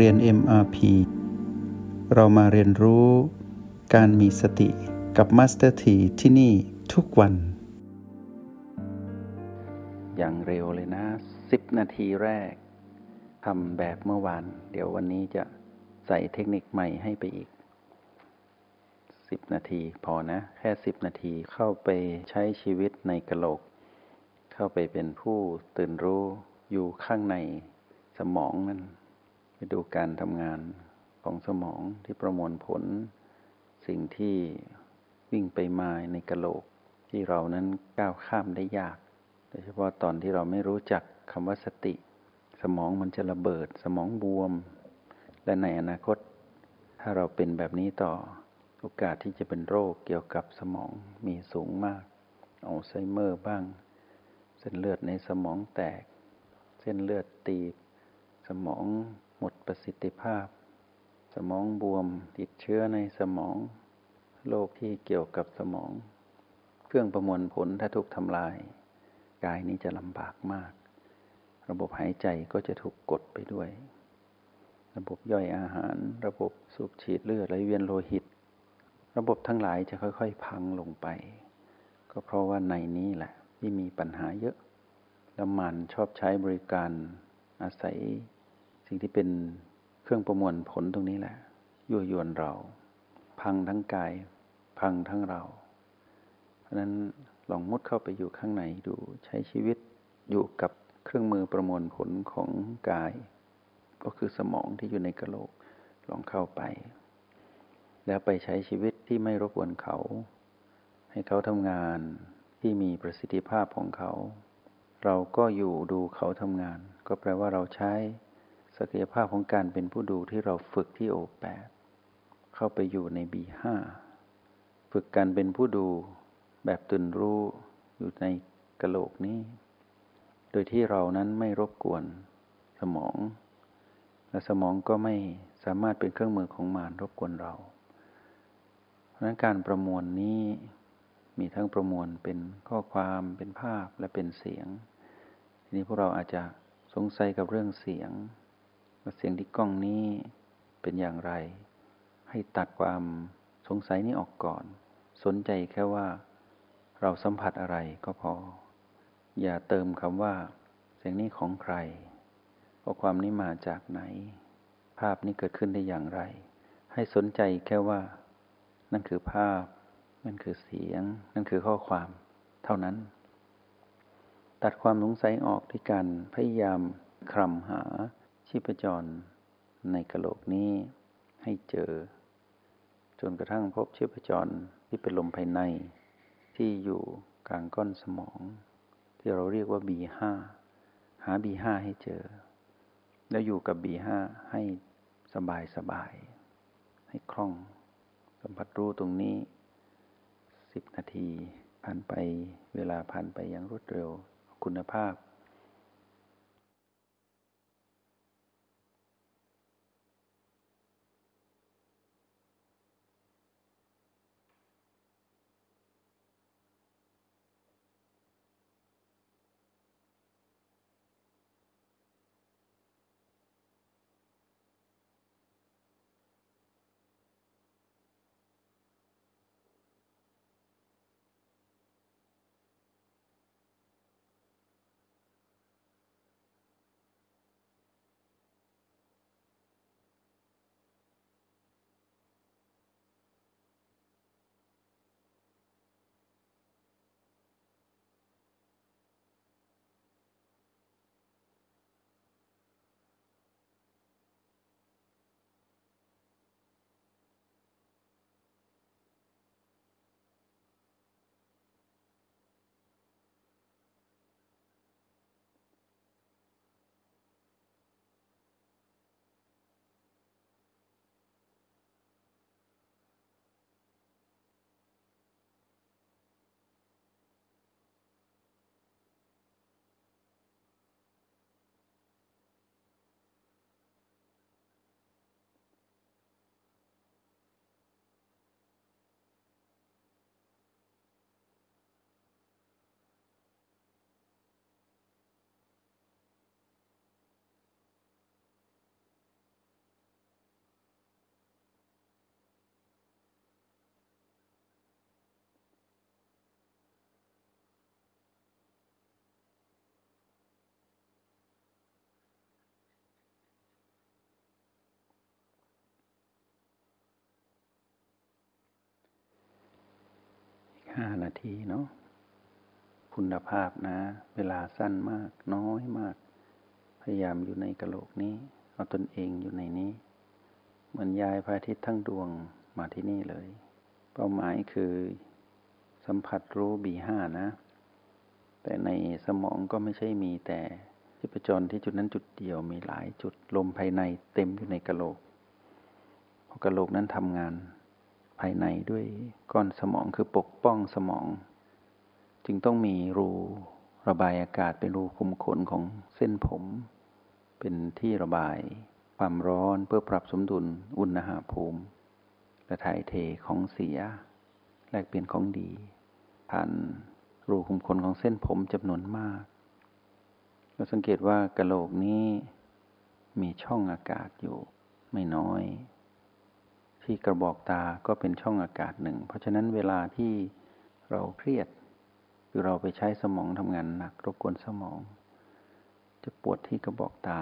เรียน MRP เรามาเรียนรู้การมีสติกับ Master T ที่ที่นี่ทุกวัน อย่างเร็วเลยนะ 10 นาทีแรกทำแบบเมื่อวาน เดี๋ยววันนี้จะใส่เทคนิคใหม่ให้ไปอีก 10 นาทีพอนะ แค่ 10 นาทีเข้าไปใช้ชีวิตในกะโหลก เข้าไปเป็นผู้ตื่นรู้อยู่ข้างในสมองนั่น ดูการทำงานของสมองที่ประมวลผล สิ่งที่วิ่งไปมาในกะโหลก ที่เรานั้นก้าวข้ามได้ยาก โดยเฉพาะตอนที่เราไม่รู้จักคำว่าสติ สมองมันจะระเบิด สมองบวม และในอนาคต ถ้าเราเป็นแบบนี้ต่อโอกาสที่จะเป็นโรคเกี่ยวกับสมองมีสูงมากอัลไซเมอร์บ้าง เส้นเลือดในสมองแตก เส้นเลือดตีบ สมอง หมดประสิทธิภาพ สมองบวมติดเชื้อในสมองโรคที่เกี่ยวกับสมอง เครื่องประมวลผลถ้าถูกทำลาย กายนี้จะลำบากมาก ระบบหายใจก็จะถูกกดไปด้วย ระบบย่อยอาหาร ระบบสูบฉีดเลือดไหลเวียนโลหิต ระบบทั้งหลายจะค่อยๆ พังลงไป ก็เพราะว่าในนี้แหละที่มีปัญหาเยอะแล้วมันชอบใช้บริการอาศัย สิ่งที่เป็นเครื่องประมวลผลตรงนี้แหละยั่วยวนเรา พังทั้งกาย พังทั้งเรา เพราะนั้นลองมุดเข้าไปอยู่ข้างในดูใช้ชีวิตอยู่กับเครื่องมือประมวลผลของกาย ก็คือสมองที่อยู่ในกระโหลกลองเข้าไป แล้วไปใช้ชีวิตที่ไม่รบกวนเขา ให้เขาทำงานที่มีประสิทธิภาพของเขา เราก็อยู่ดูเขาทำงาน ก็แปลว่าเราใช้ ศักยภาพของการเป็นผู้ดูที่เราฝึกที่โอแปดเข้าไปอยู่ในบีห้าฝึกการเป็นผู้ดูแบบตื่นรู้อยู่ในกะโหลกนี้ โดยที่เรานั้นไม่รบกวนสมอง และสมองก็ไม่สามารถเป็นเครื่องมือของมารรบกวนเรา เพราะนั้นการประมวลนี้มีทั้งประมวลเป็นข้อความเป็นภาพและเป็นเสียง ทีนี้พวกเราอาจจะสงสัยกับเรื่องเสียง ว่าเสียงที่กล้องนี้เป็นอย่างไร ให้ตัดความสงสัยนี้ออกก่อน สนใจแค่ว่าเราสัมผัสอะไรก็พอ อย่าเติมคำว่า เสียงนี้ของใครข้อความนี้มาจากไหน ภาพนี้เกิดขึ้นได้อย่างไร ให้สนใจแค่ว่า นั่นคือภาพ นั่นคือเสียง นั่นคือข้อความเท่านั้น ตัดความสงสัยออกที่การพยายามคลำหา ชีพจรในกระโหลกนี้ให้เจอ จนกระทั่งพบชีพจรที่เป็นลมภายใน ที่อยู่กลางก้อนสมอง ที่เราเรียกว่า B5 หา B5 ให้เจอ แล้วอยู่กับ B5 ให้สบายสบาย ให้คล่อง สัมผัสรู้ตรงนี้สิบนาที ผ่านไปเวลาผ่านไปอย่างรวดเร็ว คุณภาพ ห้านาทีเนาะคุณภาพนะ เวลาสั้นมาก น้อยมาก พยายามอยู่ในกระโหลกนี้ เอาตนเองอยู่ในนี้ เหมือนยายพระอาทิตย์ทั้งดวงมาที่นี่เลย เป้าหมายคือ สัมผัสรู้บีห้านะ แต่ในสมองก็ไม่ใช่มีแต่ชีพจรที่จุดนั้นจุดเดียวมีหลายจุดลมภายในเต็มอยู่ในกระโหลกพอกระโหลกนั้นทำงานายในด้วยก้อนสมองคือปกป้องสมอง จึงต้องมีรูระบายอากาศเป็นรูคุมขนของเส้นผม เป็นที่ระบายความร้อนเพื่อปรับสมดุลอุณหภูมิและถ่ายเทของเสีย แลกเปลี่ยนของดี ผ่านรูคุมขนของเส้นผมจำนวนมาก เราสังเกตว่ากระโหลกนี้มีช่องอากาศอยู่ไม่น้อย ที่กระบอกตาก็เป็นช่องอากาศหนึ่ง เพราะฉะนั้นเวลาที่เราเครียดหรือเราไปใช้สมองทำงานหนักรบกวนสมอง จะปวดที่กระบอกตา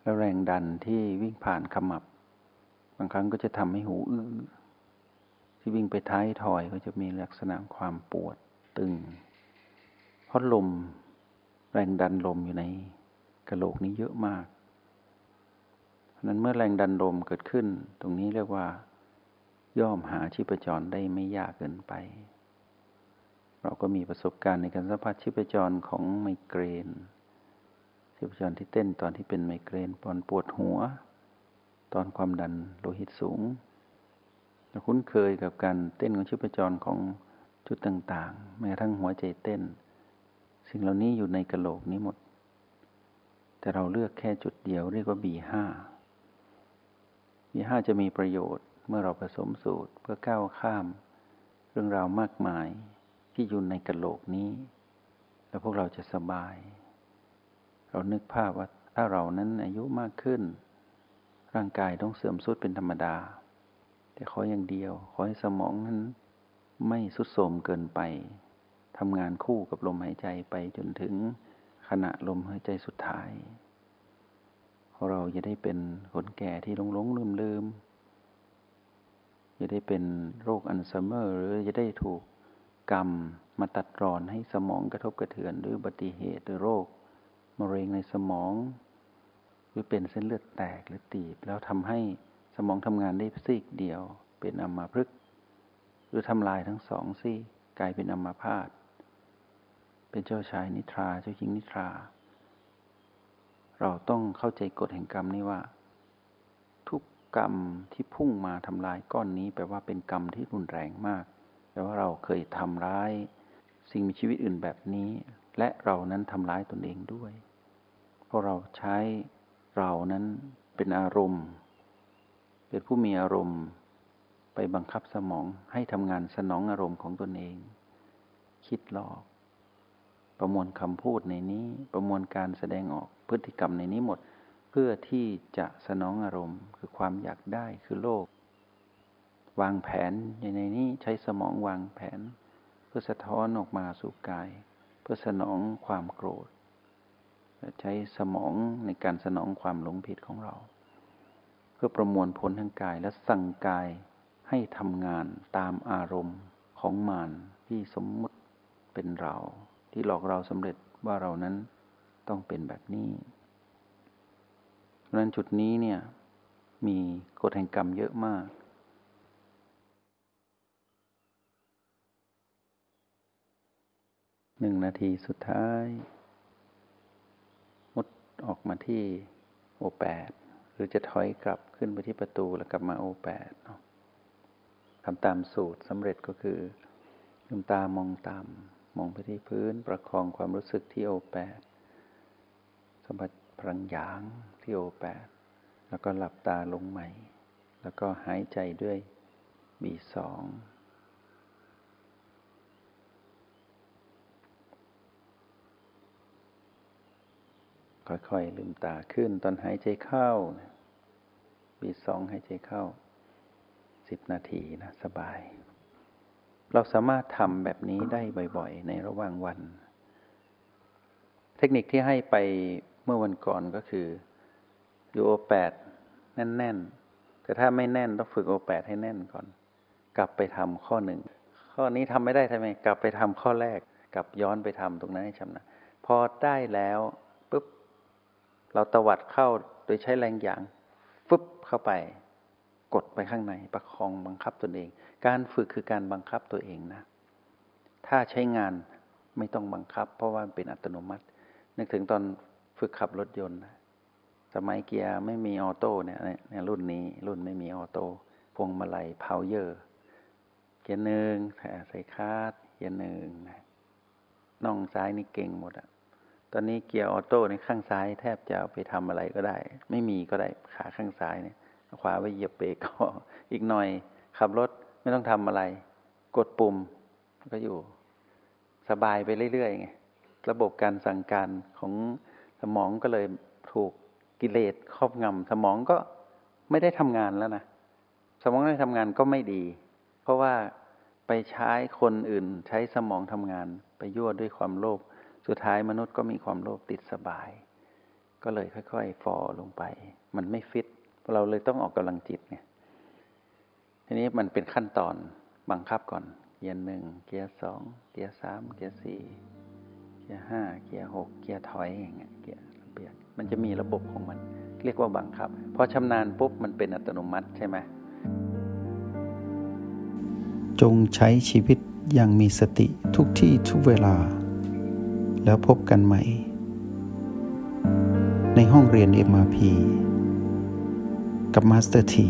แล้วแรงดันที่วิ่งผ่านขมับ บางครั้งก็จะทำให้หูอื้อที่วิ่งไปท้ายถอยก็จะมีลักษณะความปวดตึงเพราะลมแรงดันลมอยู่ในกระโหลกนี้เยอะมาก นั้นเมื่อแรงดันลมเกิดขึ้น ตรงนี้เรียกว่า ย่อมหาชีพจรได้ไม่ยากเกินไป เราก็มีประสบการณ์ในการสัมผัสชีพจรของไมเกรน ชีพจรที่เต้นตอนที่เป็นไมเกรนปอนปวดหัว ตอนความดันโลหิตสูงเราคุ้นเคยกับการเต้นของชีพจรของจุดต่างๆแม้กระทั่งหัวใจเต้น สิ่งเหล่านี้อยู่ในกระโหลกนี้หมด แต่เราเลือกแค่จุดเดียวเรียกว่า B5 มีห้าจะมีประโยชน์เมื่อเราผสมสูตรเพื่อก้าวข้าม เรื่องราวมากมายที่อยู่ในกระโหลกนี้ แล้วพวกเราจะสบาย เรานึกภาพว่าถ้าเรานั้นอายุมากขึ้น ร่างกายต้องเสื่อมสุดเป็นธรรมดา แต่ขออย่างเดียว ขอให้สมองนั้น ไม่สุดโทมเกินไปทำงานคู่กับลมหายใจไปจนถึงขณะลมหายใจสุดท้าย เราจะได้เป็นคนแก่ที่หลงหลงลืมลืมจะได้เป็นโรคอัลไซเมอร์ หรือจะได้ถูกกรรมมาตัดรอนให้สมองกระทบกระเทือนหรืออุบัติเหตุหรือโรคมะเร็งในสมอง หรือเป็นเส้นเลือดแตกหรือตีบ แล้วทำให้สมองทำงานได้ซีกเดียว เป็นอัมาพฤกษ์หรือทำลายทั้งสองซี่กลายเป็นอัมาพาตเป็นเจ้าชายนิทราเจ้าหญิงนิทรา เราต้องเข้าใจกฎแห่งกรรมนี้ว่า ทุกกรรมที่พุ่งมาทำลายก้อนนี้แปลว่าเป็นกรรมที่รุนแรงมากแปลว่าเราเคยทำร้าย สิ่งมีชีวิตอื่นแบบนี้ และเรานั้นทำร้ายตนเองด้วย เพราะเราใช้เรานั้นเป็นอารมณ์ เป็นผู้มีอารมณ์ ไปบังคับสมองให้ทำงานสนองอารมณ์ของตนเอง คิดหลอก ประมวลคำพูดในนี้ ประมวลการแสดงออกพฤติกรรมในนี้หมด เพื่อที่จะสนองอารมณ์ คือความอยากได้คือโลภวางแผนในนี้ใช้สมองวางแผน เพื่อสะท้อนออกมาสู่กาย เพื่อสนองความโกรธ ใช้สมองในการสนองความหลงผิดของเรา เพื่อประมวลผลทางกายและสั่งกายให้ทำงานตามอารมณ์ของมานที่สมมุติเป็นเรา ที่หลอกเราสำเร็จว่าเรานั้นต้องเป็นแบบนี้เพราะนั้นจุดนี้เนี่ยมีกฎแห่งกรรมเยอะมาก หนึ่งนาทีสุดท้าย มุดออกมาที่โอแปดหรือจะถอยกลับขึ้นไปที่ประตูแล้วกลับมาโอแปดทำตามสูตรสำเร็จก็คือลืมตามองตาม มองไปที่พื้นประคองความรู้สึกที่โอแปดสมบัติพลังหยางที่โอแปดแล้วก็หลับตาลงใหม่ แล้วก็หายใจด้วยบีสองค่อยๆลืมตาขึ้นตอนหายใจเข้า บีสองหายใจเข้าสิบนาทีนะ สบาย เราสามารถทำแบบนี้ได้บ่อยๆ ในระหว่างวัน เทคนิคที่ให้ไปเมื่อวันก่อนก็คืออยู่โอแปดแน่นๆ แต่ถ้าไม่แน่นต้องฝึกโอแปดให้แน่นก่อน กลับไปทำข้อหนึ่ง ข้อนี้ทำไม่ได้ทำไม กลับไปทำข้อแรก กลับย้อนไปทำตรงนั้นให้ชำนาญพอได้แล้วปุ๊บเราตวัดเข้าโดยใช้แรงอย่างฟึบเข้าไป กดไปข้างใน ประคองบังคับตนเอง การฝึกคือการบังคับตัวเองนะ ถ้าใช้งานไม่ต้องบังคับ เพราะว่าเป็นอัตโนมัติ นึกถึงตอนฝึกขับรถยนต์นะสมัยเกียร์ไม่มีออโต้เนี่ยในรุ่นนี้รุ่นไม่มีออโต้พวงมาลัย power เกียร์หนึ่งใส่คาดเกียร์หนึ่งนะน่องซ้ายนี่เก่งหมดอะตอนนี้เกียร์ออโต้ในข้างซ้ายแทบจะไปทำอะไรก็ได้ ไม่มีก็ได้ขาข้างซ้ายเนี่ยขวาไว้เหยียบเบรกก็อีกหน่อยขับรถ ไม่ต้องทำอะไร กดปุ่มก็อยู่สบายไปเรื่อยๆไงระบบการสั่งการของสมองก็เลยถูกกิเลสครอบงำสมองก็ไม่ได้ทำงานแล้วนะสมองไม่ทำงานก็ไม่ดี เพราะว่าไปใช้คนอื่น ใช้สมองทำงาน ไปยั่วด้วยความโลภสุดท้ายมนุษย์ก็มีความโลภติดสบาย ก็เลยค่อยๆฟอลงไป มันไม่ฟิต เราเลยต้องออกกำลังจิตไง ทีนี้มันเป็นขั้นตอนบังคับก่อน เกียร์หนึ่งเกียร์สองเกียร์สามเกียร์สี่เกียร์ห้าเกียร์หกเกียร์ถอยอย่างเงี้ยเกียร์ระเบียดมันจะมีระบบของมัน เรียกว่าบังคับพอชำนาญปุ๊บมันเป็นอัตโนมัติใช่ไหมจงใช้ชีวิตอย่างมีสติทุกที่ทุกเวลา แล้วพบกันใหม่ ในห้องเรียน MRP กับมาสเตอร์ที